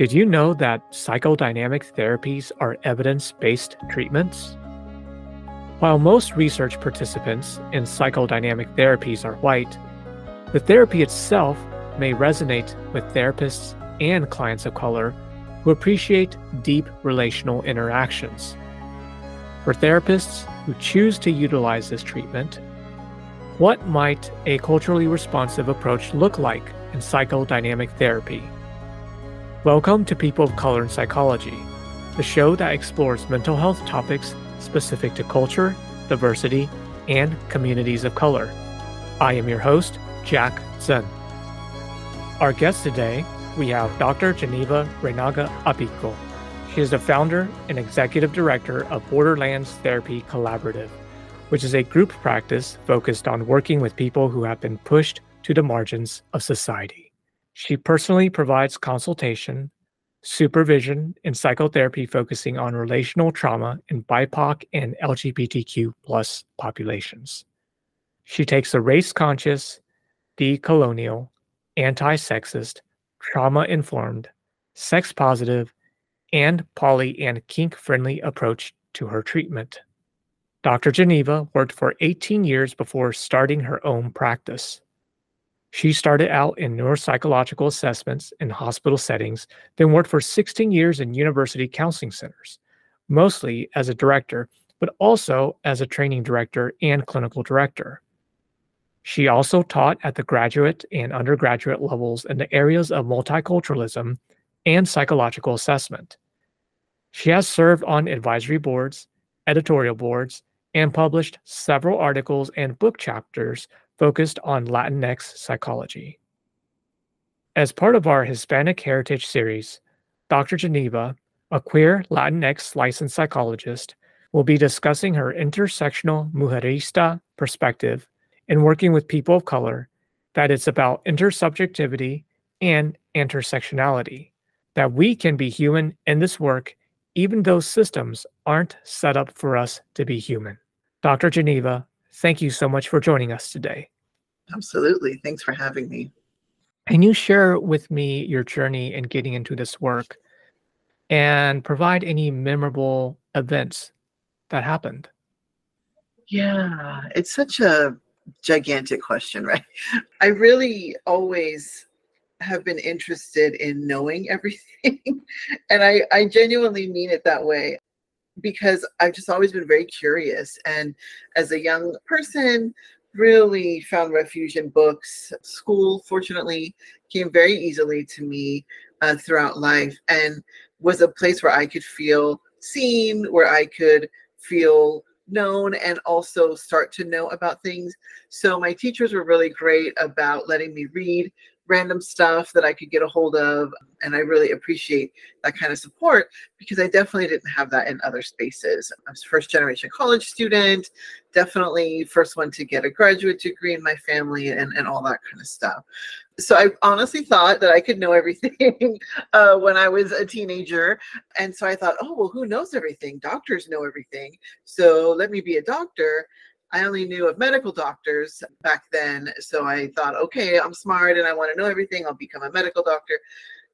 Did you know that psychodynamic therapies are evidence based treatments? While most research participants in psychodynamic therapies are white, the therapy itself may resonate with therapists and clients of color who appreciate deep relational interactions. For therapists who choose to utilize this treatment, what might a culturally responsive approach look like in psychodynamic therapy? Welcome to People of Color in Psychology, the show that explores mental health topics specific to culture, diversity, and communities of color. I am your host, Jack Zen. Our guest today, we have Dr. Geneva Reynaga Abiko. She is the founder and executive director of Borderlands Therapy Collaborative, which is a group practice focused on working with people who have been pushed to the margins of society. She personally provides consultation, supervision, and psychotherapy focusing on relational trauma in BIPOC and LGBTQ plus populations. She takes a race conscious, decolonial, anti sexist, trauma informed, sex positive, and poly and kink friendly approach to her treatment. Dr. Geneva worked for 18 years before starting her own practice. She started out in neuropsychological assessments in hospital settings, then worked for 16 years in university counseling centers, mostly as a director, but also as a training director and clinical director. She also taught at the graduate and undergraduate levels in the areas of multiculturalism and psychological assessment. She has served on advisory boards, editorial boards, and published several articles and book chapters focused on Latinx psychology. As part of our Hispanic Heritage series, Dr. Geneva, a queer Latinx licensed psychologist, will be discussing her intersectional mujerista perspective in working with people of color, that it's about intersubjectivity and intersectionality, that we can be human in this work even though systems aren't set up for us to be human. Dr. Geneva, thank you so much for joining us today. Absolutely. Thanks for having me. Can you share with me your journey in getting into this work and provide any memorable events that happened? Yeah, it's such a gigantic question, right? I really always have been interested in knowing everything. and I, I genuinely mean it that way because I've just always been very curious. And as a young person, really found refuge in books. School, fortunately, came very easily to me uh, throughout life and was a place where I could feel seen, where I could feel known and also start to know about things. So my teachers were really great about letting me read random stuff that I could get a hold of. And I really appreciate that kind of support because I definitely didn't have that in other spaces. I was first generation college student, definitely first one to get a graduate degree in my family and, and all that kind of stuff. So I honestly thought that I could know everything uh, when I was a teenager. And so I thought, oh, well, who knows everything? Doctors know everything. So let me be a doctor. I only knew of medical doctors back then. So I thought, okay, I'm smart and I want to know everything. I'll become a medical doctor.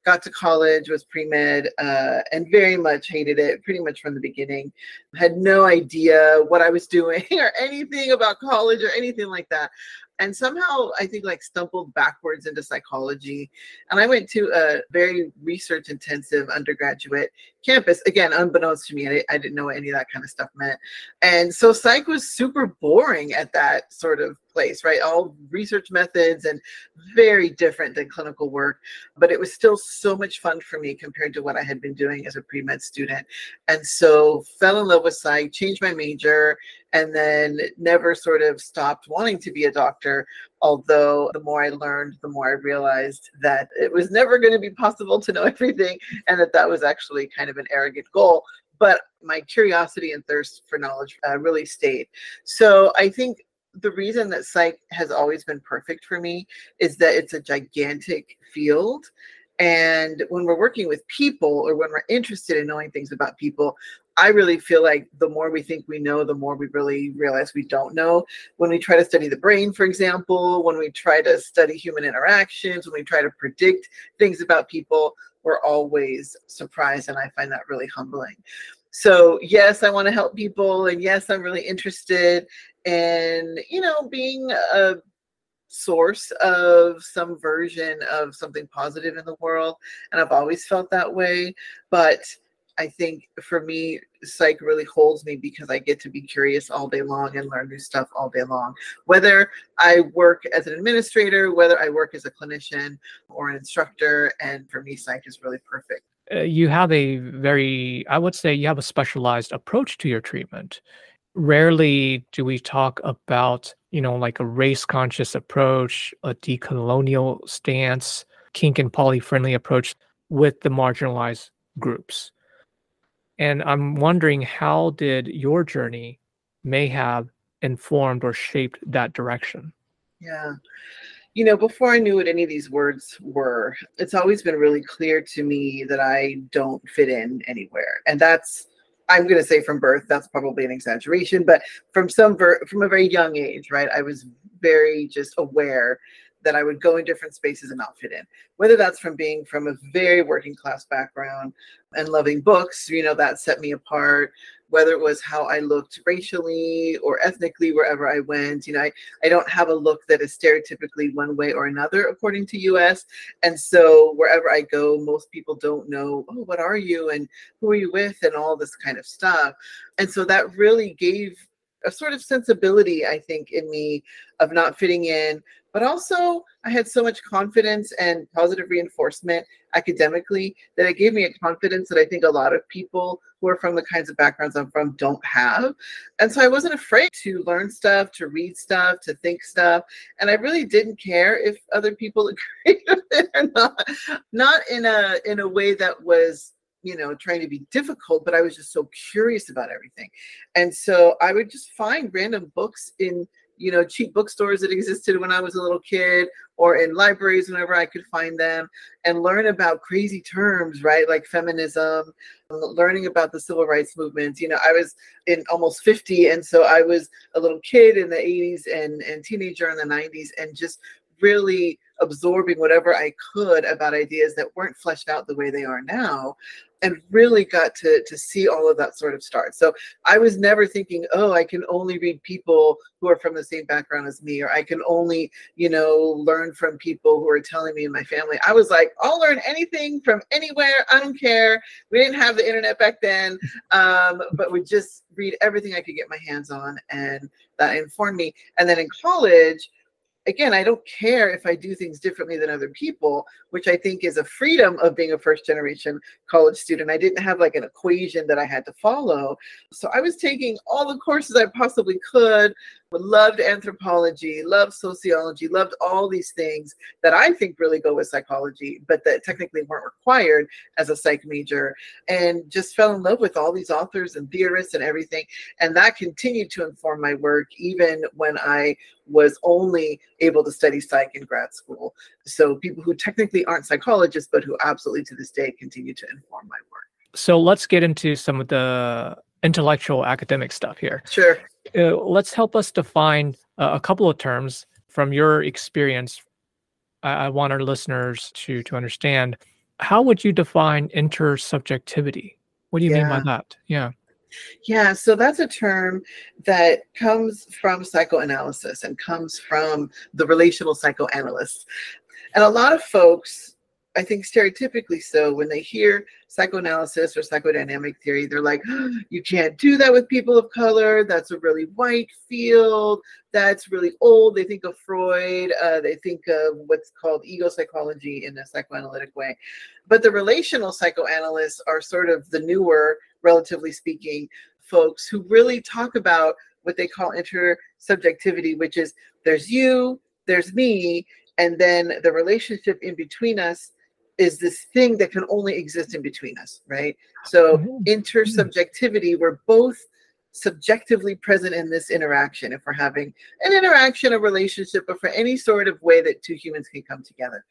Got to college, was pre med, uh, and very much hated it pretty much from the beginning. Had no idea what I was doing or anything about college or anything like that and somehow I think like stumbled backwards into psychology. And I went to a very research intensive undergraduate campus, again, unbeknownst to me. I, I didn't know any of that kind of stuff meant. And so psych was super boring at that sort of place, right? All research methods and very different than clinical work, but it was still so much fun for me compared to what I had been doing as a pre med student. And so fell in love with psych, changed my major, and then never sort of stopped wanting to be a doctor. Although the more I learned, the more I realized that it was never going to be possible to know everything, and that that was actually kind of an arrogant goal but my curiosity and thirst for knowledge uh, really stayed. So I think the reason that psych has always been perfect for me is that it's a gigantic field and when we're working with people or when we're interested in knowing things about people i really feel like the more we think we know the more we really realize we don't know when we try to study the brain for example when we try to study human interactions when we try to predict things about people we're always surprised. And I find that really humbling. So, yes, I want to help people. And yes, I'm really interested in, you know, being a source of some version of something positive in the world. And I've always felt that way. But I think for me, psych really holds me because I get to be curious all day long and learn new stuff all day long. Whether I work as an administrator, whether I work as a clinician or an instructor, and for me, psych is really perfect. Uh, you have a very, I would say, you have a specialized approach to your treatment. Rarely do we talk about, you know, like a race conscious approach, a decolonial stance, kink and poly friendly approach with the marginalized groups and I'm wondering how did your journey may have informed or shaped that direction? Yeah. You know, before I knew what any of these words were, it's always been really clear to me that I don't fit in anywhere. And that's I'm going to say from birth, that's probably an exaggeration, but from some ver- from a very young age, right? I was very just aware that I would go in different spaces and not fit in. Whether that's from being from a very working class background and loving books, you know, that set me apart. Whether it was how I looked racially or ethnically, wherever I went, you know, I, I don't have a look that is stereotypically one way or another according to US. And so wherever I go, most people don't know, oh, what are you and who are you with and all this kind of stuff. And so that really gave a sort of sensibility, I think, in me of not fitting in, but also I had so much confidence and positive reinforcement academically that it gave me a confidence that I think a lot of people who are from the kinds of backgrounds I'm from don't have. And so I wasn't afraid to learn stuff, to read stuff, to think stuff. And I really didn't care if other people agreed with it or not. Not in a in a way that was you know, trying to be difficult, but I was just so curious about everything. And so I would just find random books in, you know, cheap bookstores that existed when I was a little kid or in libraries whenever I could find them and learn about crazy terms, right? Like feminism, um, learning about the civil rights movement. You know, I was in almost 50, and so I was a little kid in the 80s and, and teenager in the 90s and just really absorbing whatever I could about ideas that weren't fleshed out the way they are now and really got to to see all of that sort of start. So I was never thinking, oh, I can only read people who are from the same background as me, or I can only, you know, learn from people who are telling me in my family. I was like, I'll learn anything from anywhere. I don't care. We didn't have the internet back then, um, but we just read everything I could get my hands on, and that informed me. And then in college, again, I don't care if I do things differently than other people, which I think is a freedom of being a first generation college student. I didn't have like an equation that I had to follow. So I was taking all the courses I possibly could, loved anthropology, loved sociology, loved all these things that I think really go with psychology, but that technically weren't required as a psych major, and just fell in love with all these authors and theorists and everything. And that continued to inform my work even when I was only able to study psych in grad school. So people who technically aren't psychologists, but who absolutely to this day continue to inform my work. So let's get into some of the intellectual academic stuff here. Sure. Uh, let's help us define uh, a couple of terms from your experience. I, I want our listeners to to understand. How would you define intersubjectivity? What do you yeah. mean by that? Yeah. Yeah, so that's a term that comes from psychoanalysis and comes from the relational psychoanalysts. And a lot of folks I think stereotypically so, when they hear psychoanalysis or psychodynamic theory, they're like, oh, you can't do that with people of color. That's a really white field. That's really old. They think of Freud. Uh, they think of what's called ego psychology in a psychoanalytic way. But the relational psychoanalysts are sort of the newer, relatively speaking, folks who really talk about what they call intersubjectivity, which is there's you, there's me, and then the relationship in between us is this thing that can only exist in between us, right? So mm-hmm. intersubjectivity, we're both subjectively present in this interaction if we're having an interaction, a relationship, or for any sort of way that two humans can come together.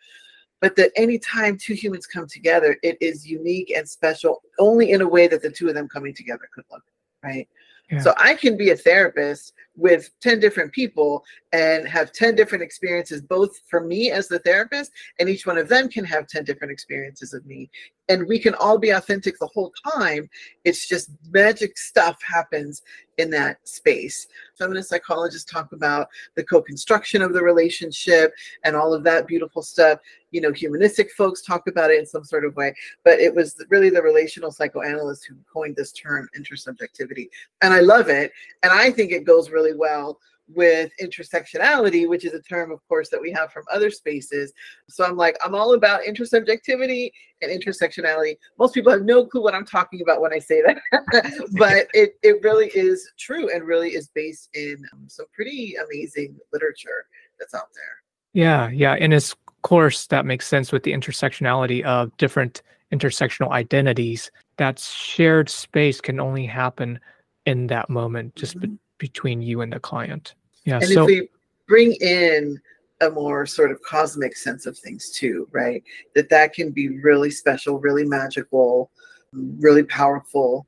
But that anytime two humans come together, it is unique and special only in a way that the two of them coming together could look, right? Yeah. So I can be a therapist with 10 different people and have 10 different experiences, both for me as the therapist, and each one of them can have 10 different experiences of me. And we can all be authentic the whole time. It's just magic stuff happens in that space. Feminist psychologists talk about the co construction of the relationship and all of that beautiful stuff. You know, humanistic folks talk about it in some sort of way, but it was really the relational psychoanalyst who coined this term intersubjectivity. And I love it. And I think it goes really well with intersectionality, which is a term, of course, that we have from other spaces. So I'm like, I'm all about intersubjectivity and intersectionality. Most people have no clue what I'm talking about when I say that, but it, it really is true and really is based in um, some pretty amazing literature that's out there. Yeah, yeah. And of course, that makes sense with the intersectionality of different intersectional identities. That shared space can only happen in that moment, just mm-hmm between you and the client. Yeah. And so if we bring in a more sort of cosmic sense of things too, right? That that can be really special, really magical, really powerful.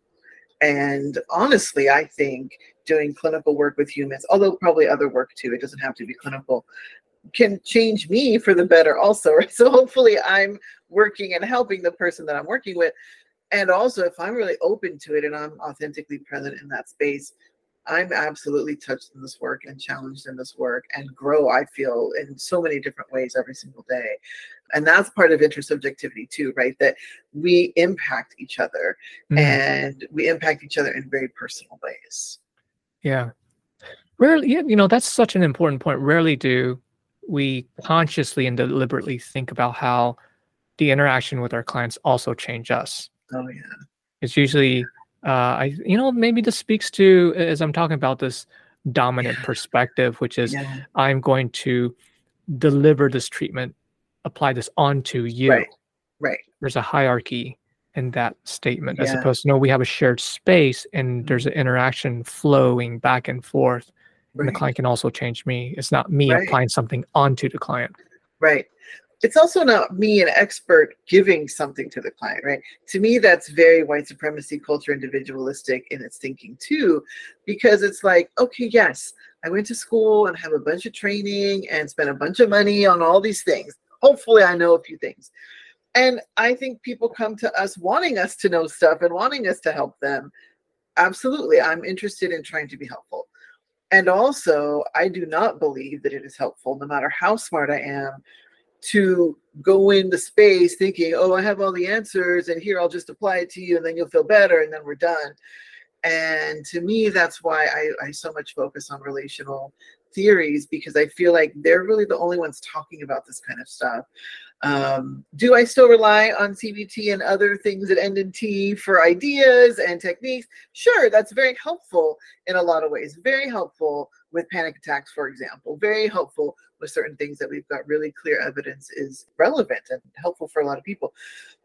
And honestly, I think doing clinical work with humans, although probably other work too, it doesn't have to be clinical, can change me for the better also, right? So hopefully I'm working and helping the person that I'm working with. And also if I'm really open to it and I'm authentically present in that space, I'm absolutely touched in this work and challenged in this work and grow, I feel, in so many different ways every single day. And that's part of intersubjectivity too, right? That we impact each other mm-hmm. and we impact each other in very personal ways. Yeah. Rarely, you know, that's such an important point. Rarely do we consciously and deliberately think about how the interaction with our clients also change us. Oh yeah. It's usually uh, I you know maybe this speaks to as I'm talking about this dominant yeah. perspective, which is yeah. I'm going to deliver this treatment, apply this onto you. Right. Right. There's a hierarchy in that statement, yeah. as opposed to no, we have a shared space and there's an interaction flowing back and forth. Right. And the client can also change me. It's not me right. applying something onto the client. Right it's also not me, an expert, giving something to the client, right? To me, that's very white supremacy culture individualistic in its thinking too, because it's like, okay, yes, I went to school and have a bunch of training and spent a bunch of money on all these things. Hopefully, I know a few things. And I think people come to us wanting us to know stuff and wanting us to help them. Absolutely. I'm interested in trying to be helpful. And also, I do not believe that it is helpful, no matter how smart I am to go into space thinking, oh, I have all the answers, and here I'll just apply it to you, and then you'll feel better, and then we're done. And to me, that's why I, I so much focus on relational theories because I feel like they're really the only ones talking about this kind of stuff. Um, do I still rely on CBT and other things that end in T for ideas and techniques? Sure, that's very helpful in a lot of ways. Very helpful with panic attacks, for example. Very helpful with certain things that we've got really clear evidence is relevant and helpful for a lot of people.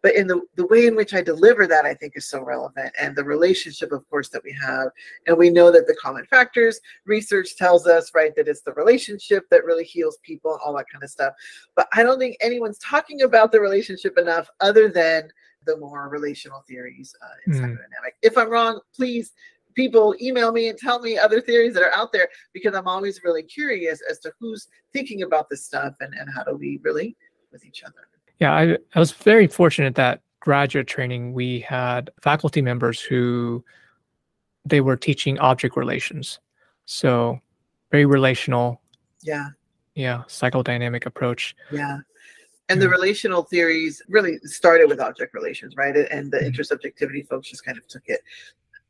But in the, the way in which I deliver that, I think is so relevant. And the relationship, of course, that we have. And we know that the common factors research tells us, right, that it's the relationship that really heals people and all that kind of stuff. But I don't think anyone's talking about the relationship enough other than the more relational theories uh, in mm. psychodynamic. If I'm wrong, please people email me and tell me other theories that are out there because I'm always really curious as to who's thinking about this stuff and, and how do we relate with each other. Yeah, I, I was very fortunate that graduate training we had faculty members who they were teaching object relations. So very relational. Yeah. Yeah, psychodynamic approach. Yeah. And the relational theories really started with object relations, right? And the mm-hmm. intersubjectivity folks just kind of took it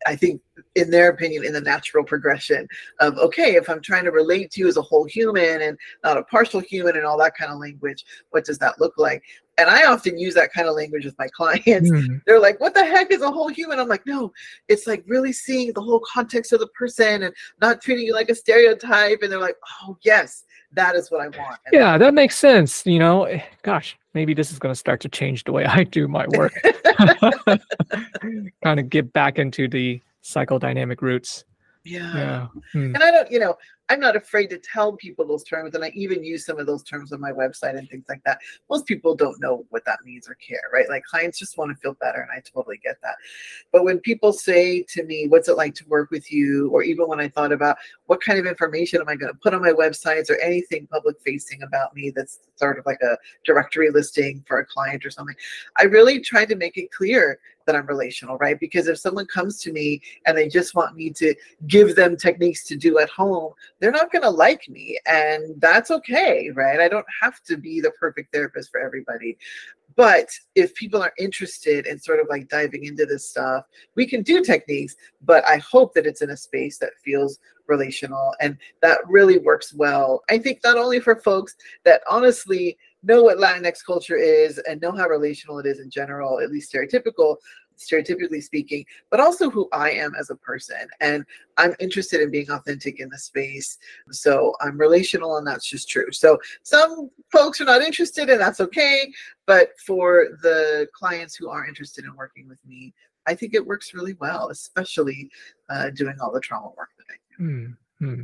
I think, in their opinion, in the natural progression of, okay, if I'm trying to relate to you as a whole human and not a partial human and all that kind of language, what does that look like? And I often use that kind of language with my clients. Mm. They're like, what the heck is a whole human? I'm like, no, it's like really seeing the whole context of the person and not treating you like a stereotype. And they're like, oh, yes, that is what I want. And yeah, that makes sense. You know, eh, gosh, maybe this is going to start to change the way I do my work. kind of get back into the psychodynamic roots. Yeah. Yeah. Hmm. And I don't, you know, I'm not afraid to tell people those terms, and I even use some of those terms on my website and things like that. Most people don't know what that means or care, right? Like clients just want to feel better, and I totally get that. But when people say to me, "What's it like to work with you?" or even when I thought about what kind of information am I going to put on my websites or anything public facing about me that's sort of like a directory listing for a client or something, I really tried to make it clear that I'm relational, right? Because if someone comes to me and they just want me to give them techniques to do at home, they're not going to like me. And that's okay, right? I don't have to be the perfect therapist for everybody. But if people are interested in sort of like diving into this stuff, we can do techniques, but I hope that it's in a space that feels relational and that really works well. I think not only for folks that honestly know what Latinx culture is and know how relational it is in general, at least stereotypical, stereotypically speaking, but also who I am as a person. And I'm interested in being authentic in the space. So I'm relational, and that's just true. So some folks are not interested, and that's okay. But for the clients who are interested in working with me, I think it works really well, especially uh, doing all the trauma work that I do. Hmm.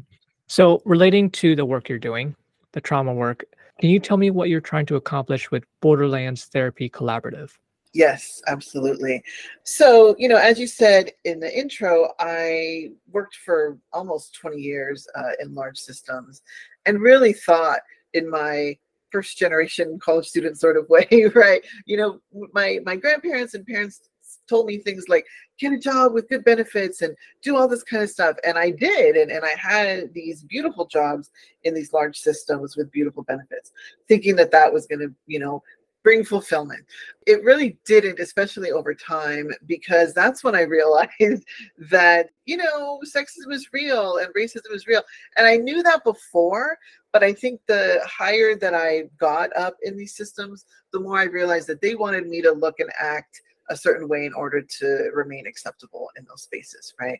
So, relating to the work you're doing, the trauma work, can you tell me what you're trying to accomplish with Borderlands Therapy Collaborative? Yes, absolutely. So, you know, as you said in the intro, I worked for almost 20 years uh, in large systems and really thought in my first generation college student sort of way, right? You know, my my grandparents and parents told me things like get a job with good benefits and do all this kind of stuff and i did and, and i had these beautiful jobs in these large systems with beautiful benefits thinking that that was going to you know bring fulfillment. It really didn't, especially over time, because that's when I realized that, you know, sexism is real and racism is real. And I knew that before, but I think the higher that I got up in these systems, the more I realized that they wanted me to look and act a certain way in order to remain acceptable in those spaces, right?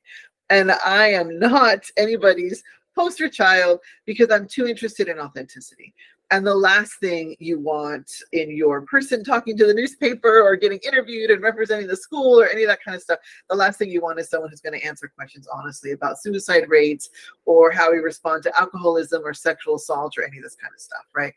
And I am not anybody's poster child because I'm too interested in authenticity. And the last thing you want in your person talking to the newspaper or getting interviewed and representing the school or any of that kind of stuff, the last thing you want is someone who's going to answer questions honestly about suicide rates or how we respond to alcoholism or sexual assault or any of this kind of stuff, right?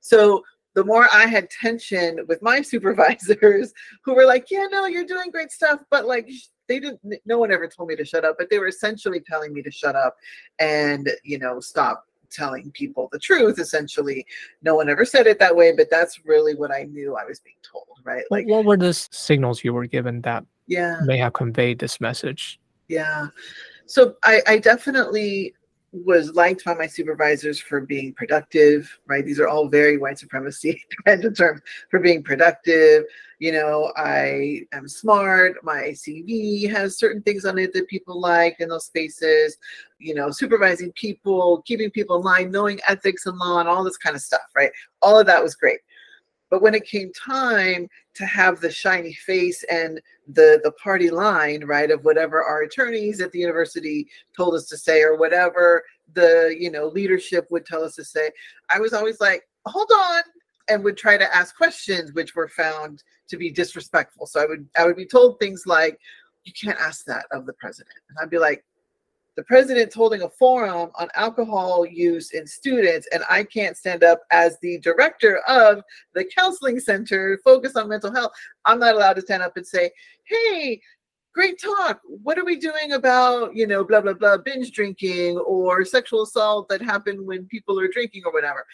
So the more I had tension with my supervisors who were like, yeah, no, you're doing great stuff, but like, they didn't, no one ever told me to shut up, but they were essentially telling me to shut up and, you know, stop telling people the truth essentially. No one ever said it that way but that's really what i knew i was being told right? Like what were the signals you were given that yeah. may have conveyed this message? Yeah. So i i definitely was liked by my supervisors for being productive, right? These are all very white supremacy of terms for being productive. You know, I am smart. My CV has certain things on it that people like in those spaces. You know, supervising people, keeping people in line, knowing ethics and law, and all this kind of stuff, right? All of that was great. But when it came time to have the shiny face and the the party line, right, of whatever our attorneys at the university told us to say or whatever the you know leadership would tell us to say, I was always like, hold on, and would try to ask questions which were found to be disrespectful. So I would I would be told things like, you can't ask that of the president, and I'd be like, the president's holding a forum on alcohol use in students, and I can't stand up as the director of the counseling center focused on mental health. I'm not allowed to stand up and say, hey, great talk. What are we doing about, you know, blah, blah, blah, binge drinking or sexual assault that happen when people are drinking or whatever?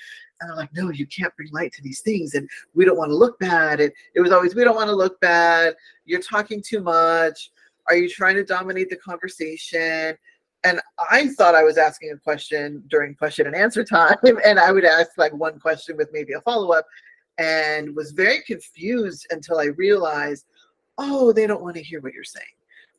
And I'm like, no, you can't bring light to these things. And we don't want to look bad. And it was always, we don't want to look bad. You're talking too much. Are you trying to dominate the conversation? And I thought I was asking a question during question and answer time, and I would ask like one question with maybe a follow up, and was very confused until I realized, oh, they don't want to hear what you're saying,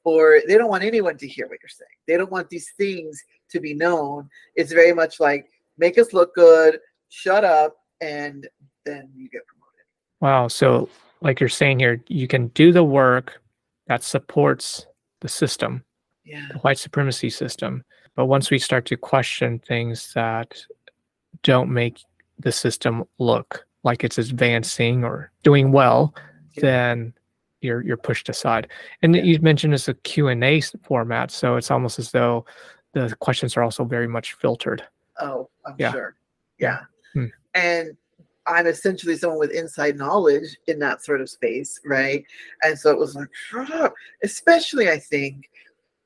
or they don't want anyone to hear what you're saying. They don't want these things to be known. It's very much like make us look good, shut up, and then you get promoted. Wow. So, like you're saying here, you can do the work that supports the system yeah. the white supremacy system. But once we start to question things that don't make the system look like it's advancing or doing well, yeah. then you're you're pushed aside. And Yeah. you mentioned it's a Q and A format, so it's almost as though the questions are also very much filtered. Oh, I'm Yeah. sure. Yeah. Hmm. And I'm essentially someone with inside knowledge in that sort of space, right? And so it was like, shut up. Especially, I think,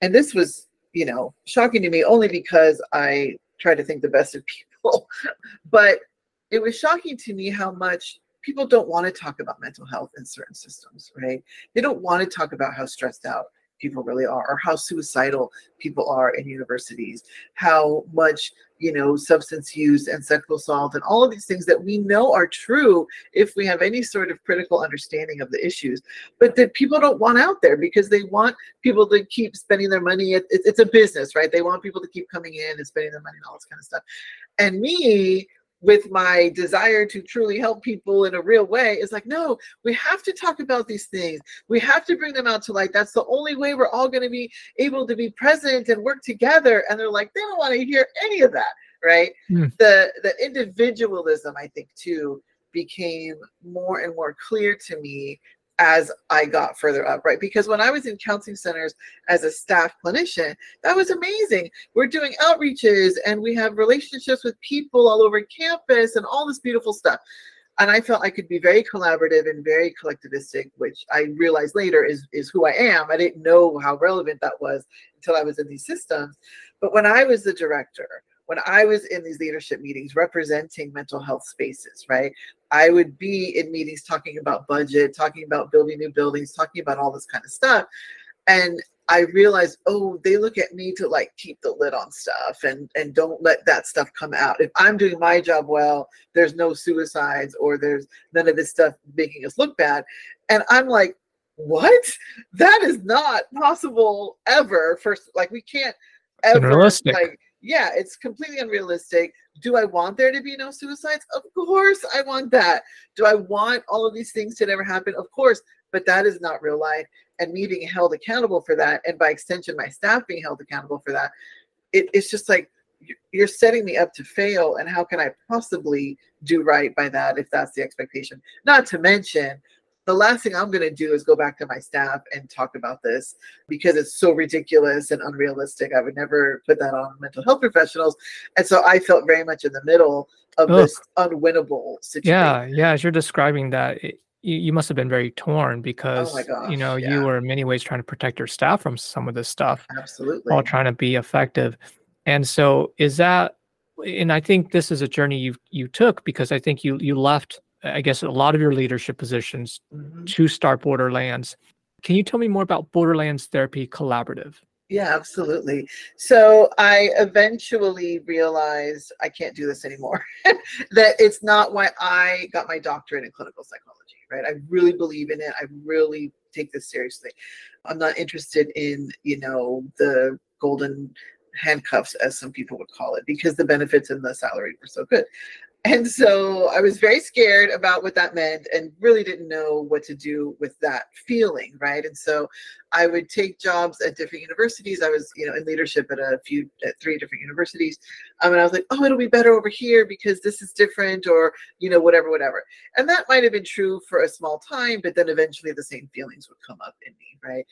and this was, you know, shocking to me only because I try to think the best of people, but it was shocking to me how much people don't want to talk about mental health in certain systems, right? They don't want to talk about how stressed out people really are or how suicidal people are in universities how much you know substance use and sexual assault and all of these things that we know are true if we have any sort of critical understanding of the issues. But that people don't want out there because they want people to keep spending their money. It, it- it's a business right? They want people to keep coming in and spending their money and all this kind of stuff. And me with my desire to truly help people in a real way is like no we have to talk about these things. We have to bring them out to light. That's the only way we're all going to be able to be present and work together. And they're like they don't want to hear any of that right? Hmm. the the individualism i think too became more and more clear to me as i got further up right because when i was in counseling centers as a staff clinician that was amazing we're doing outreaches and we have relationships with people all over campus and all this beautiful stuff and I felt I could be very collaborative and very collectivistic, which I realized later is is who I am. I didn't know how relevant that was until I was in these systems. But when I was the director, when I was in these leadership meetings representing mental health spaces, right? I would be in meetings talking about budget, talking about building new buildings, talking about all this kind of stuff. And I realized, oh, they look at me to like keep the lid on stuff and and don't let that stuff come out. If I'm doing my job well, there's no suicides or there's none of this stuff making us look bad. And I'm like, what? That is not possible ever. First, like we can't ever like yeah, it's completely unrealistic. Do I want there to be no suicides? Of course I want that. Do I want all of these things to never happen? Of course, but that is not real life. And me being held accountable for that, and by extension, my staff being held accountable for that, it, it's just like you- you're setting me up to fail. And how can I possibly do right by that if that's the expectation? Not to mention, the last thing I'm going to do is go back to my staff and talk about this because it's so ridiculous and unrealistic. I would never put that on mental health professionals. And so I felt very much in the middle of Ugh. this unwinnable situation. Yeah, yeah. As you're describing that, it, you, you must have been very torn because oh you Oh gosh, know yeah. you were in many ways trying to protect your staff from some of this stuff Absolutely. while trying to be effective. And so, is that? And I think this is a journey you you took because I think you you left, I guess, a lot of your leadership positions Mhm. to start Borderlands. Can you tell me more about Borderlands Therapy Collaborative? Yeah, absolutely. So I eventually realized I can't do this anymore. that it's not why I got my doctorate in clinical psychology, right? I really believe in it. I really take this seriously. I'm not interested in, you know, the golden handcuffs, as some people would call it, because the benefits and the salary were so good. And so I was very scared about what that meant and really didn't know what to do with that feeling, right? And so I would take jobs at different universities. I was, you know, in leadership at a few, at three different universities. Um, and I was like, oh, it'll be better over here because this is different or, you know, whatever, whatever. And that might have been true for a small time, but then eventually the same feelings would come up in me, right?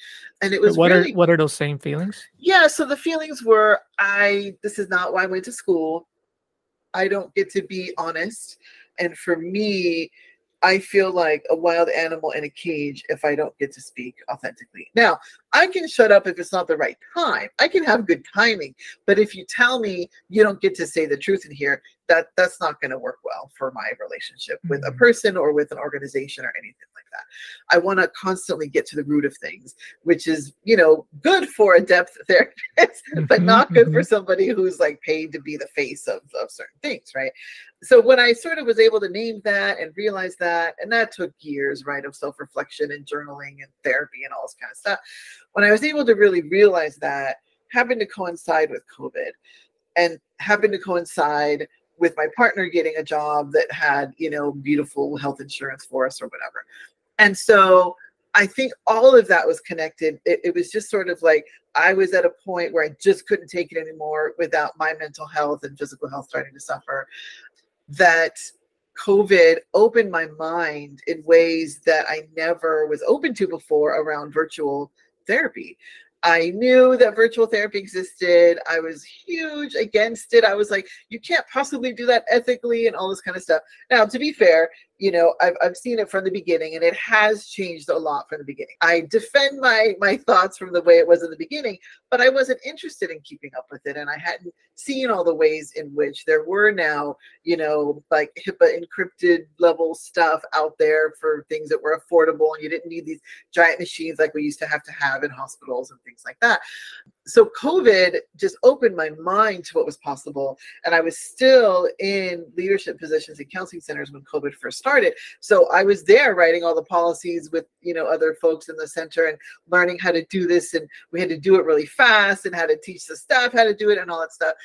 And it was what really, are what are those same feelings? yeah, so the feelings were I this is not why I went to school. I don't get to be honest. And for me, I feel like a wild animal in a cage if I don't get to speak authentically. Now, I can shut up if it's not the right time. I can have good timing, but if you tell me you don't get to say the truth in here, that that's not going to work well for my relationship with a Mhm. person or with an organization or anything like that. I want to constantly get to the root of things, which is, you know, good for a depth therapist, but Mhm, not good for mhm. somebody who's like paid to be the face of, of certain things, right? So when I sort of was able to name that and realize that, and that took years, right, of self-reflection and journaling and therapy and all this kind of stuff. When I was able to really realize that happened to coincide with COVID and happened to coincide with my partner getting a job that had, you know, beautiful health insurance for us or whatever. And so I think all of that was connected. It, it was just sort of like I was at a point where I just couldn't take it anymore without my mental health and physical health starting to suffer. That COVID opened my mind in ways that I never was open to before around virtual therapy. I knew that virtual therapy existed. I was huge against it. I was like, you can't possibly do that ethically and all this kind of stuff. Now, to be fair, you know I've, I've seen it from the beginning and it has changed a lot from the beginning. I defend my my thoughts from the way it was in the beginning but i wasn't interested in keeping up with it and i hadn't seen all the ways in which there were now you know like hipaa encrypted level stuff out there for things that were affordable and you didn't need these giant machines like we used to have to have in hospitals and things like that so covid just opened my mind to what was possible and i was still in leadership positions in counseling centers when covid first started. So i was there writing all the policies with you know other folks in the center and learning how to do this and we had to do it really fast and how to teach the staff how to do it and all that stuff.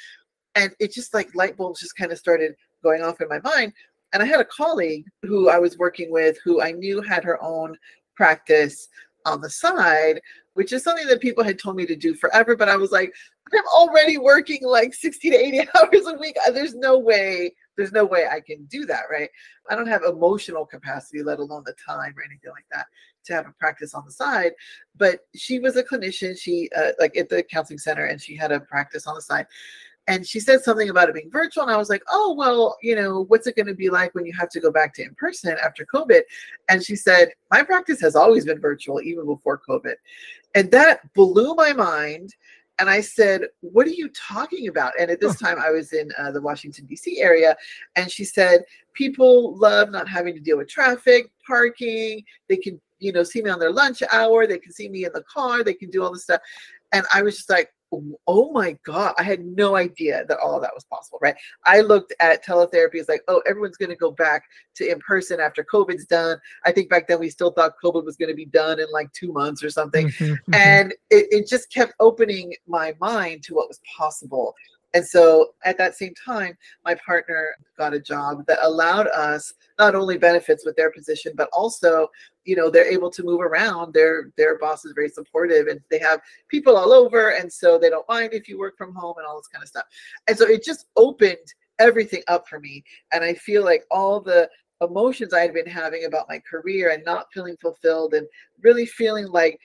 And it just like light bulbs just kind of started going off in my mind. And i had a colleague who i was working with who i knew had her own practice on the side which is something that people had told me to do forever. But I was like, I'm already working like 60 to 80 hours a week. There's no way, there's no way I can do that, right? I don't have emotional capacity, let alone the time or anything like that to have a practice on the side. But she was a clinician, she uh, like at the counseling center, and she had a practice on the side and she said something about it being virtual and i was like oh well you know what's it going to be like when you have to go back to in person after covid? And she said my practice has always been virtual even before covid. And that blew my mind and i said what are you talking about? And at this time i was in uh, the washington d.c area and she said people love not having to deal with traffic parking they can you know see me on their lunch hour they can see me in the car they can do all this stuff. And i was just like oh my god i had no idea that all of that was possible right? I looked at teletherapy as like oh everyone's going to go back to in person after covid's done. I think back then we still thought covid was going to be done in like two months or something. Mm-hmm, mm-hmm. and it, it just kept opening my mind to what was possible and so at that same time, my partner got a job that allowed us not only benefits with their position, but also, you know, they're able to move around. Their their boss is very supportive and they have people all over. And so they don't mind if you work from home and all this kind of stuff. And so it just opened everything up for me. And I feel like all the emotions I had been having about my career and not feeling fulfilled and really feeling like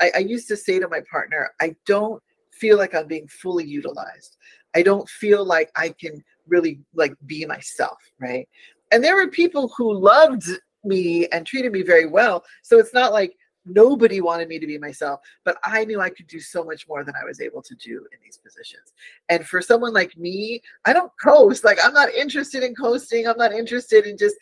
I, I used to say to my partner, I don't feel like I'm being fully utilized. I don't feel like I can really like be myself, right? And there were people who loved me and treated me very well. So it's not like nobody wanted me to be myself, but I knew I could do so much more than I was able to do in these positions. And for someone like me, I don't coast. Like I'm not interested in coasting. I'm not interested in just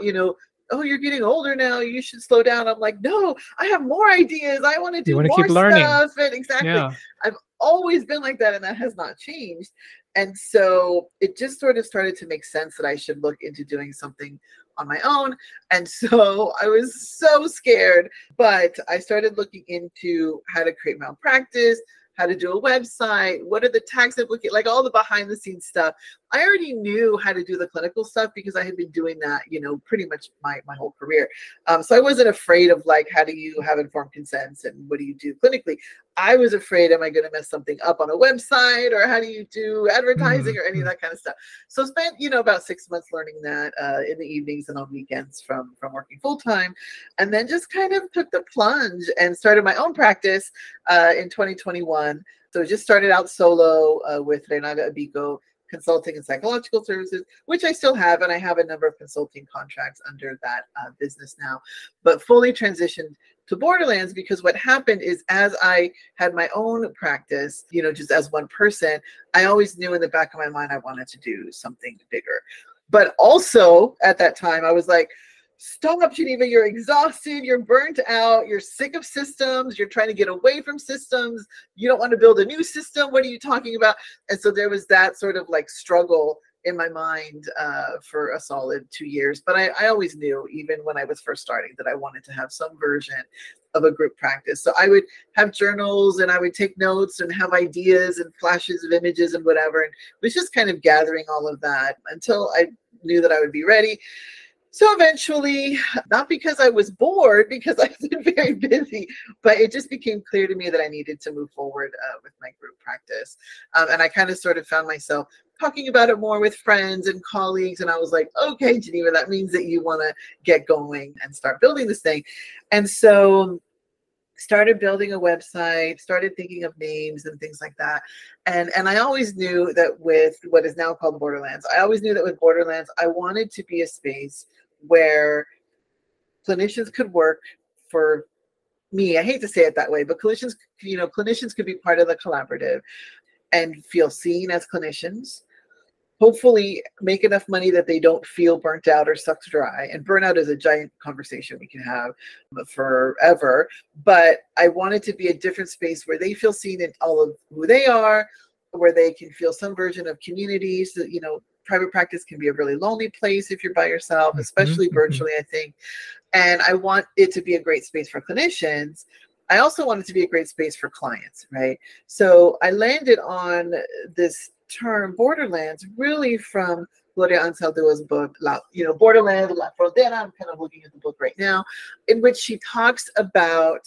you know oh, you're getting older now. You should slow down. I'm like, no, I have more ideas. I want to do more keep learning. stuff. And exactly. Yeah. I've always been like that, and that has not changed. And so it just sort of started to make sense that I should look into doing something on my own. And so I was so scared, but I started looking into how to create my own practice, how to do a website, what are the tax implications, like all the behind the scenes stuff. I already knew how to do the clinical stuff because I had been doing that, you know, pretty much my, my whole career. Um, so I wasn't afraid of like, how do you have informed consents and what do you do clinically? I was afraid, am I going to mess something up on a website or how do you do advertising mm-hmm. or any of that kind of stuff? So spent, you know, about six months learning that uh, in the evenings and on weekends from, from working full time. And then just kind of took the plunge and started my own practice uh, in 2021. So just started out solo uh, with Reynaga Abiko consulting and psychological services, which I still have, and I have a number of consulting contracts under that uh, business now, but fully transitioned to Borderlands because what happened is as I had my own practice, you know, just as one person, I always knew in the back of my mind I wanted to do something bigger. But also at that time, I was like, stop geneva. You're exhausted. You're burnt out. You're sick of systems. You're trying to get away from systems. You don't want to build a new system. What are you talking about? And so there was that sort of like struggle in my mind uh, for a solid two years. But I, I always knew even when i was first starting that i wanted to have some version of a group practice. So i would have journals and i would take notes and have ideas and flashes of images and whatever. And was just kind of gathering all of that until i knew that i would be ready so eventually, not because I was bored, because I've been very busy, but it just became clear to me that I needed to move forward uh, with my group practice. Um, and I kind of sort of found myself talking about it more with friends and colleagues. And I was like, okay, Geneva, that means that you want to get going and start building this thing. And so started building a website started thinking of names and things like that and and i always knew that with what is now called borderlands i always knew that with borderlands i wanted to be a space where clinicians could work for me i hate to say it that way but clinicians you know clinicians could be part of the collaborative and feel seen as clinicians hopefully make enough money that they don't feel burnt out or sucked dry. And burnout is a giant conversation we can have forever. But I want it to be a different space where they feel seen in all of who they are, where they can feel some version of community. So, you know, private practice can be a really lonely place if you're by yourself, mm-hmm, especially mm-hmm. virtually, I think. And I want it to be a great space for clinicians. I also want it to be a great space for clients, right? So I landed on this term borderlands really from Gloria Anzaldua's book, La, you know, Borderlands, La Frontera. I'm kind of looking at the book right now, in which she talks about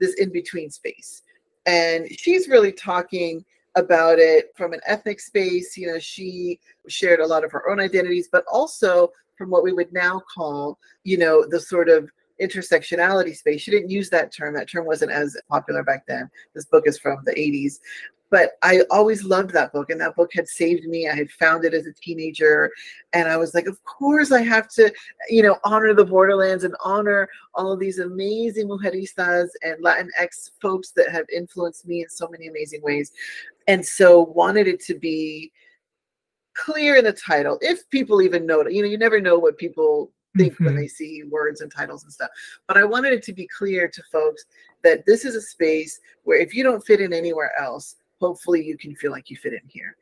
this in-between space. And she's really talking about it from an ethnic space. You know, she shared a lot of her own identities, but also from what we would now call, you know, the sort of intersectionality space. She didn't use that term. That term wasn't as popular back then. This book is from the 80s but I always loved that book, and that book had saved me. I had found it as a teenager, and I was like, of course, I have to, you know, honor the borderlands and honor all of these amazing mujeristas and Latinx folks that have influenced me in so many amazing ways, and so wanted it to be clear in the title, if people even know it. You know, you never know what people think mm-hmm. when they see words and titles and stuff. But I wanted it to be clear to folks that this is a space where if you don't fit in anywhere else, hopefully you can feel like you fit in here.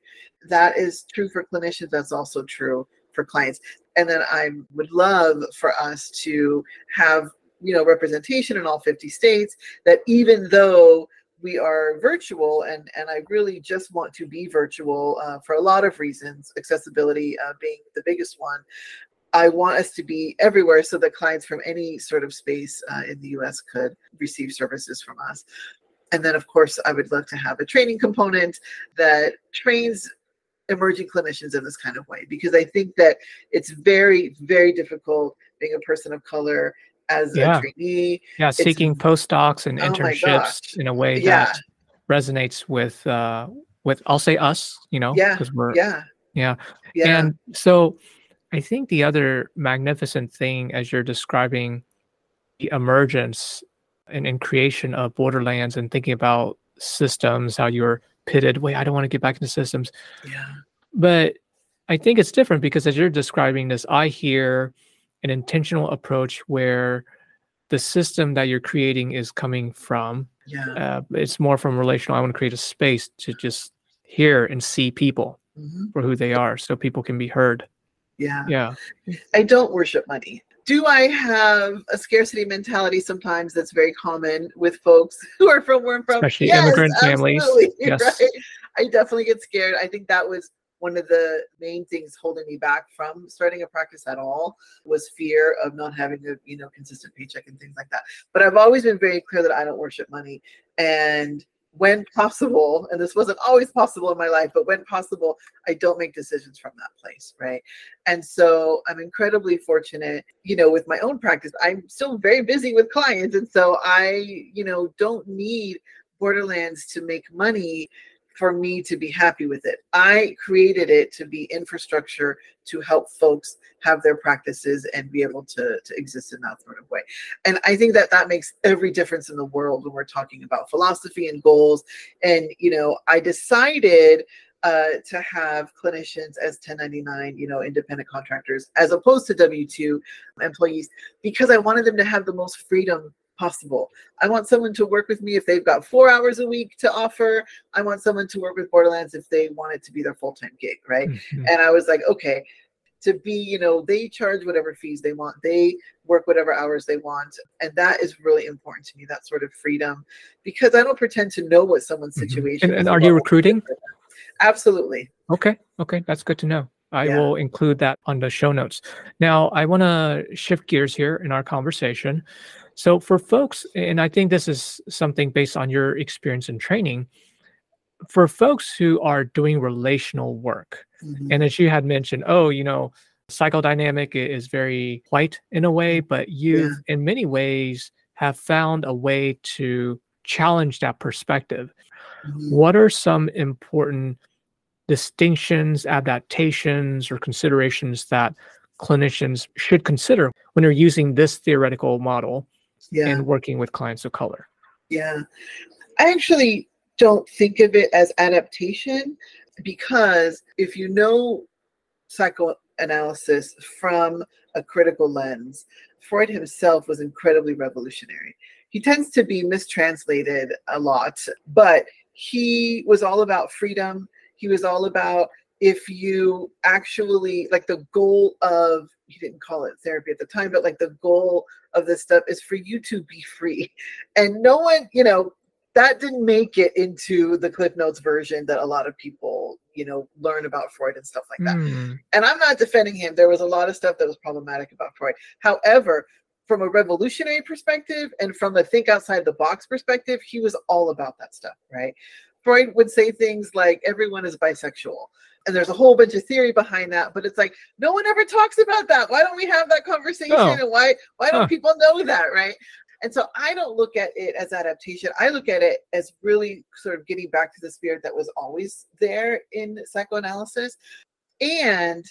That is true for clinicians. That's also true for clients. And then I would love for us to have, you know, representation in all 50 states that even though we are virtual and and i really just want to be virtual uh, for a lot of reasons accessibility uh, being the biggest one i want us to be everywhere so that clients from any sort of space uh, in the us could receive services from us and then, of course, I would love to have a training component that trains emerging clinicians in this kind of way because I think that it's very, very difficult being a person of color as yeah. a trainee. Yeah, seeking postdocs and oh internships in a way yeah. that resonates with uh with I'll say us, you know, yeah, because we're yeah. yeah, yeah, and so I think the other magnificent thing as you're describing the emergence and, and creation of Borderlands and thinking about systems, how you're pitted. Wait, I don't want to get back into systems. Yeah. But I think it's different because as you're describing this, I hear an intentional approach where the system that you're creating is coming from. Yeah. Uh, it's more from relational. I want to create a space to just hear and see people mm-hmm. for who they are so people can be heard. Yeah. Yeah. I don't worship money do I have a scarcity mentality sometimes that's very common with folks who are from where I'm from? Especially yes, immigrant families. Yes. Right? I definitely get scared. I think that was one of the main things holding me back from starting a practice at all was fear of not having a you know consistent paycheck and things like that. But I've always been very clear that I don't worship money. And when possible, and this wasn't always possible in my life, but when possible, I don't make decisions from that place, right? And so I'm incredibly fortunate, you know, with my own practice. I'm still very busy with clients. And so I, you know, don't need Borderlands to make money for me to be happy with it. I created it to be infrastructure to help folks have their practices and be able to, to exist in that sort of way. And I think that that makes every difference in the world when we're talking about philosophy and goals. And, you know, I decided uh, to have clinicians as 1099, you know, independent contractors, as opposed to W 2 employees, because I wanted them to have the most freedom possible. I want someone to work with me if they've got four hours a week to offer. I want someone to work with Borderlands if they want it to be their full time gig, right? Mm-hmm. And I was like, okay, to be, you know, they charge whatever fees they want, they work whatever hours they want. And that is really important to me, that sort of freedom, because I don't pretend to know what someone's mm-hmm. situation and, and are you recruiting? Absolutely. Okay. Okay. That's good to know. I yeah. will include that on the show notes. Now, I want to shift gears here in our conversation. So, for folks, and I think this is something based on your experience and training, for folks who are doing relational work, Mhm. and as you had mentioned, oh, you know, psychodynamic is very white in a way, but you've in many ways have found a way to challenge that perspective. Mhm. What are some important distinctions, adaptations, or considerations that clinicians should consider when they're using this theoretical model Yeah. and working with clients of color? Yeah. I actually don't think of it as adaptation because if you know psychoanalysis from a critical lens, Freud himself was incredibly revolutionary. He tends to be mistranslated a lot, but he was all about freedom. He was all about if you actually like the goal of he didn't call it therapy at the time, but like the goal of this stuff is for you to be free. And no one, you know, that didn't make it into the Cliff Notes version that a lot of people, you know, learn about Freud and stuff like that. Hmm. And I'm not defending him. There was a lot of stuff that was problematic about Freud. However, from a revolutionary perspective and from a think outside the box perspective, he was all about that stuff, right? Freud would say things like everyone is bisexual. And there's a whole bunch of theory behind that, but it's like no one ever talks about that. Why don't we have that conversation? Oh. And why why don't Huh. people know that, right? And so I don't look at it as adaptation. I look at it as really sort of getting back to the spirit that was always there in psychoanalysis. And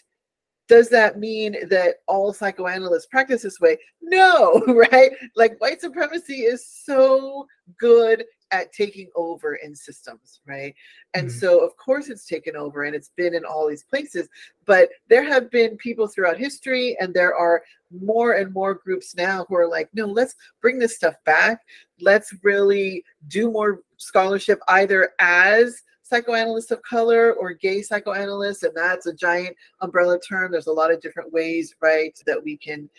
does that mean that all psychoanalysts practice this way? No, right? Like white supremacy is so good at taking over in systems, right? And Mhm. so, of course, it's taken over and it's been in all these places. But there have been people throughout history, and there are more and more groups now who are like, no, let's bring this stuff back. Let's really do more scholarship either as psychoanalysts of color or gay psychoanalysts. And that's a giant umbrella term. There's a lot of different ways, right, that we can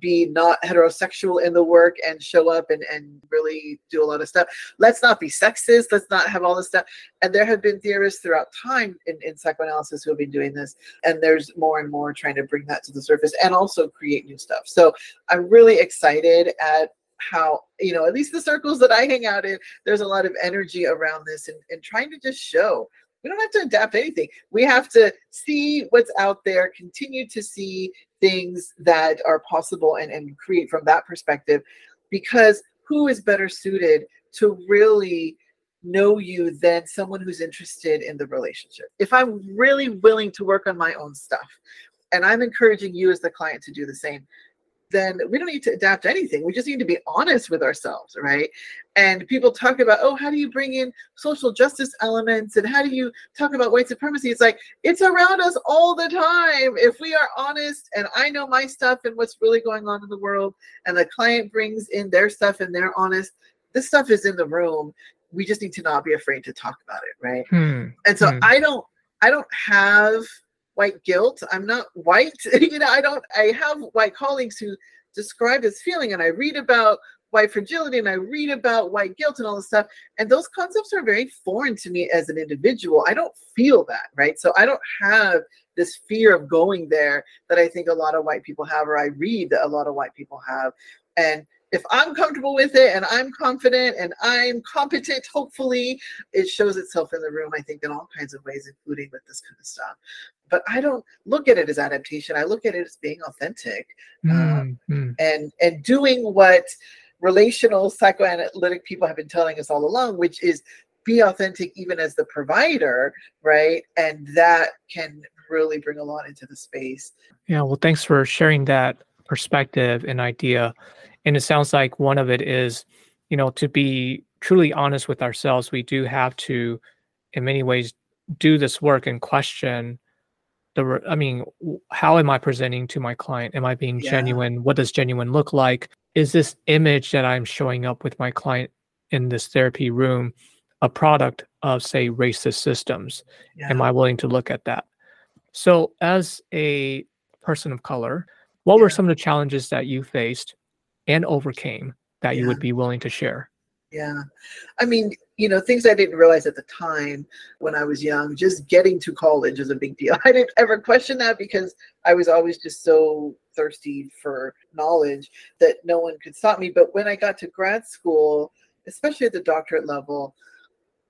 be not heterosexual in the work and show up and, and really do a lot of stuff. Let's not be sexist. Let's not have all this stuff. And there have been theorists throughout time in, in psychoanalysis who have been doing this. And there's more and more trying to bring that to the surface and also create new stuff. So I'm really excited at how, you know, at least the circles that I hang out in, there's a lot of energy around this and, and trying to just show we don't have to adapt anything. We have to see what's out there, continue to see things that are possible and, and create from that perspective because who is better suited to really know you than someone who's interested in the relationship if i'm really willing to work on my own stuff and i'm encouraging you as the client to do the same then we don't need to adapt anything. We just need to be honest with ourselves right? And people talk about oh how do you bring in social justice elements? And how do you talk about white supremacy? It's like it's around us all the time. If we are honest and i know my stuff and what's really going on in the world and the client brings in their stuff and they're honest this stuff is in the room. We just need to not be afraid to talk about it right? Hmm. and so Hmm. i don't i don't have white guilt. I'm not white. You know i don't i have white colleagues who describe this feeling and i read about white fragility and i read about white guilt and all this stuff and those concepts are very foreign to me as an individual. I don't feel that right? So i don't have this fear of going there that i think a lot of white people have or i read that a lot of white people have. And if i'm comfortable with it and i'm confident and i'm competent hopefully it shows itself in the room i think in all kinds of ways including with this kind of stuff but i don't look at it as adaptation i look at it as being authentic Hmm. Hmm. and and doing what relational psychoanalytic people have been telling us all along which is be authentic even as the provider right and that can really bring a lot into the space Yeah, well, thanks for sharing that perspective and idea. And it sounds like one of it is, you know, to be truly honest with ourselves, we do have to, in many ways, do this work and question the, I mean, how am I presenting to my client? Am I being Yeah. genuine? What does genuine look like? Is this image that I'm showing up with my client in this therapy room a product of, say, racist systems? yeah Am I willing to look at that? So, as a person of color, what were some of the challenges that you faced and overcame that you would be willing to share? Yeah. I mean, you know, things I didn't realize at the time when I was young, just getting to college is a big deal. I didn't ever question that because I was always just so thirsty for knowledge that no one could stop me. But when I got to grad school, especially at the doctorate level,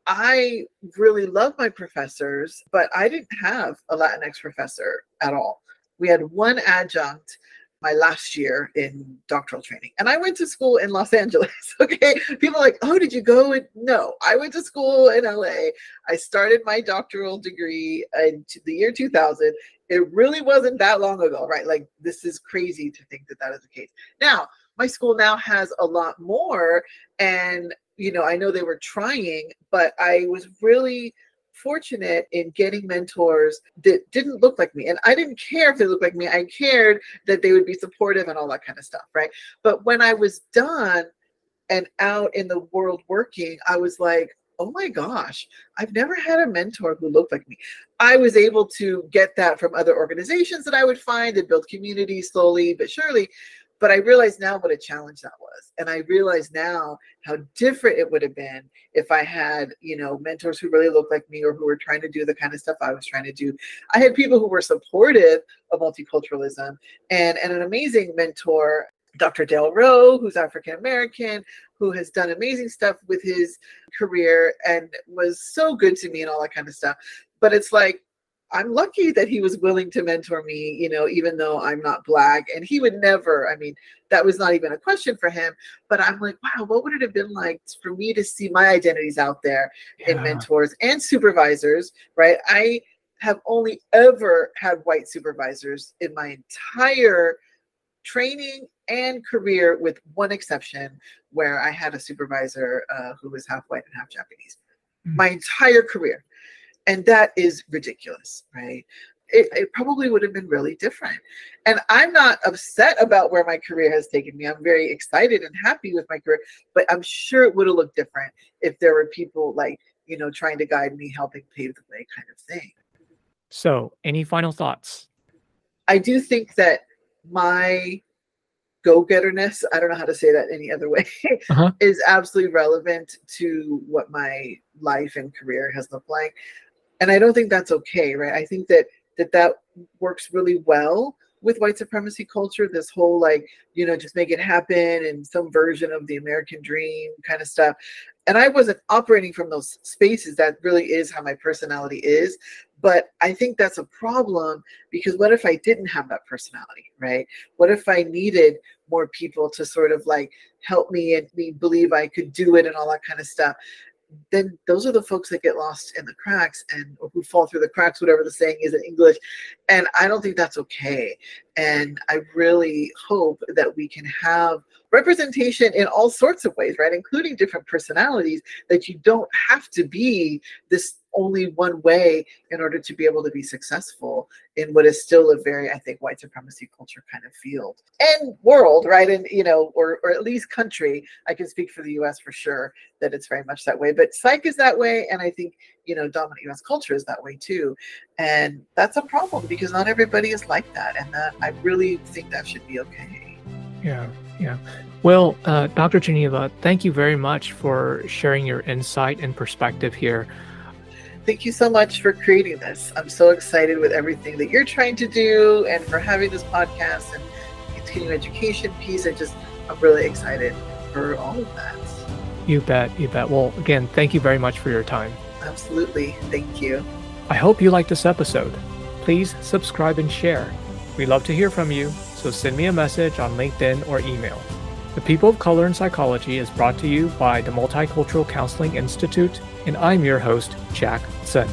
I really loved my professors, but I didn't have a Latinx professor at all. We had one adjunct my last year in doctoral training. And I went to school in Los Angeles. Okay. People like, oh, did you go? And no, I went to school in LA. I started my doctoral degree in the year 2000. It really wasn't that long ago, right? Like, this is crazy to think that that is the case. Now, my school now has a lot more. And, you know, I know they were trying, but I was really fortunate in getting mentors that didn't look like me. And I didn't care if they looked like me. I cared that they would be supportive and all that kind of stuff, right? But when I was done and out in the world working, I was like, oh my gosh, I've never had a mentor who looked like me. I was able to get that from other organizations that I would find and build community slowly but surely but I realize now what a challenge that was. And I realize now how different it would have been if I had, you know, mentors who really looked like me or who were trying to do the kind of stuff I was trying to do. I had people who were supportive of multiculturalism and, and an amazing mentor, Dr. Dale Rowe, who's African American, who has done amazing stuff with his career and was so good to me and all that kind of stuff. But it's like, I'm lucky that he was willing to mentor me, you know, even though I'm not black. And he would never, I mean, that was not even a question for him. But I'm like, wow, what would it have been like for me to see my identities out there yeah. in mentors and supervisors, right? I have only ever had white supervisors in my entire training and career, with one exception, where I had a supervisor uh, who was half white and half Japanese. Mm-hmm. My entire career and that is ridiculous, right? It, it, probably would have been really different. And I'm not upset about where my career has taken me. I'm very excited and happy with my career, but I'm sure it would have looked different if there were people like, you know, trying to guide me, helping pave the way kind of thing. So, any final thoughts? I do think that my go-getterness i don't know how to say that any other way uh-huh. is absolutely relevant to what my life and career has looked like and i don't think that's okay right? I think that that that works really well with white supremacy culture this whole like you know just make it happen and some version of the american dream kind of stuff. And i wasn't operating from those spaces. That really is how my personality is. But i think that's a problem because what if i didn't have that personality right? What if i needed more people to sort of like help me and me believe i could do it and all that kind of stuff then those are the folks that get lost in the cracks and who fall through the cracks, whatever the saying is in English. And I don't think that's okay. And I really hope that we can have representation in all sorts of ways, right? Including different personalities, that you don't have to be this only one way in order to be able to be successful in what is still a very, I think, white supremacy culture kind of field and world, right? And, you know, or, or at least country. I can speak for the US for sure that it's very much that way. But psych is that way. And I think, you know, dominant US culture is that way too. And that's a problem because not everybody is like that. And that I really think that should be okay. Yeah. Yeah. Well, uh, Dr. Geneva, thank you very much for sharing your insight and perspective here thank you so much for creating this. I'm so excited with everything that you're trying to do and for having this podcast and continuing education piece. I just, I'm really excited for all of that. You bet. You bet. Well, again, thank you very much for your time. Absolutely. Thank you. I hope you liked this episode. Please subscribe and share. We love to hear from you, so send me a message on LinkedIn or email. The People of Color in Psychology is brought to you by the Multicultural Counseling Institute, and I'm your host, Jack Sun.